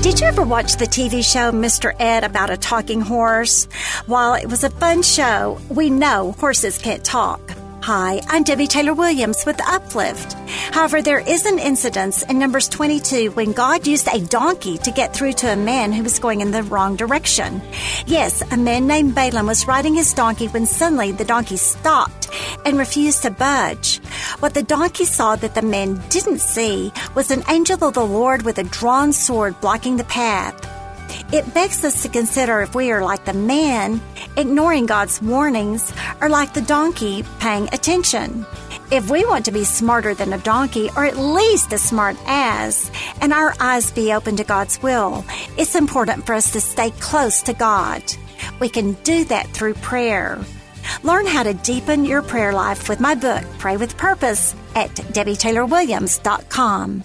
Did you ever watch the TV show Mr. Ed about a talking horse? While it was a fun show, we know horses can't talk. Hi, I'm Debbie Taylor Williams with Uplift. However, there is an incident in Numbers 22 when God used a donkey to get through to a man who was going in the wrong direction. Yes, a man named Balaam was riding his donkey when suddenly the donkey stopped and refused to budge. What the donkey saw that the man didn't see was an angel of the Lord with a drawn sword blocking the path. It begs us to consider if we are like the man, ignoring God's warnings, or like the donkey, paying attention. If we want to be smarter than a donkey, or at least as smart as, and our eyes be open to God's will, it's important for us to stay close to God. We can do that through prayer. Learn how to deepen your prayer life with my book, Pray with Purpose, at DebbieTaylorWilliams.com.